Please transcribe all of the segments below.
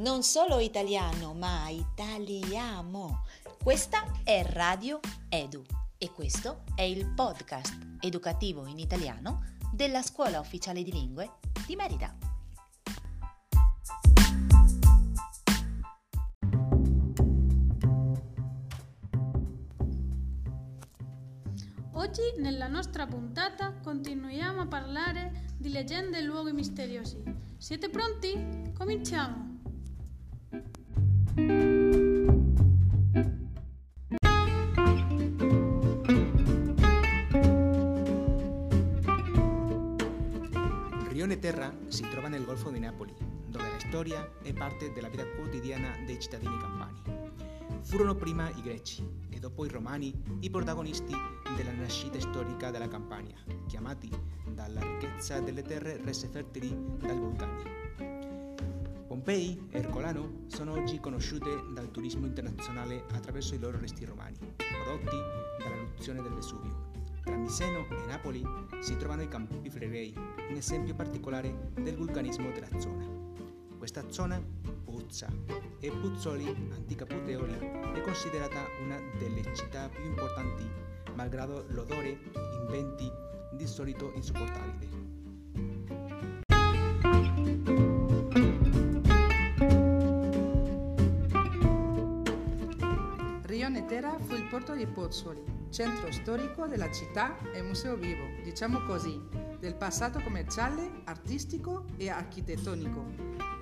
non solo italiano, ma italiamo. Questa è Radio Edu e questo è il podcast educativo in italiano della Scuola Ufficiale di Lingue di Merida. Oggi nella nostra puntata continuiamo a parlare di leggende e luoghi misteriosi. Siete pronti? Cominciamo! Rione Terra si trova nel Golfo di Napoli, dove la storia è parte della vita quotidiana dei cittadini campani. Furono prima i greci e dopo i romani i protagonisti della nascita storica della Campania, chiamati dalla ricchezza delle terre rese fertili dai vulcani. Pompei e Ercolano sono oggi conosciute dal turismo internazionale attraverso i loro resti romani, prodotti dall'eruzione del Vesuvio. Tra Miseno e Napoli si trovano i Campi Flegrei, un esempio particolare del vulcanismo della zona. Questa zona, Puzza e Puzzoli, antica Puteoli, è considerata una delle città più importanti, malgrado l'odore in venti di solito insopportabile. Rione Terra fu il porto di Pozzuoli, centro storico della città e museo vivo, diciamo così, del passato commerciale, artistico e architettonico.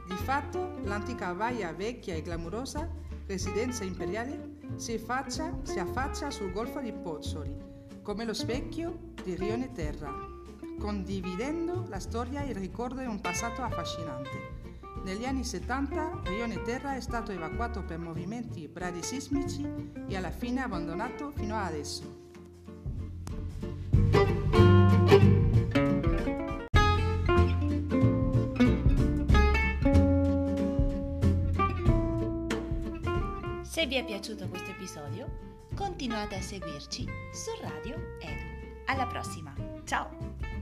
Di fatto, l'antica baia vecchia e glamurosa, residenza imperiale, si affaccia, si affaccia sul golfo di Pozzuoli, come lo specchio di Rione Terra, condividendo la storia e il ricordo di un passato affascinante. Negli anni 70 Rione Terra è stato evacuato per movimenti bradisismici e alla fine abbandonato fino ad adesso. Se vi è piaciuto questo episodio, continuate a seguirci su Radio Edu. Alla prossima, ciao!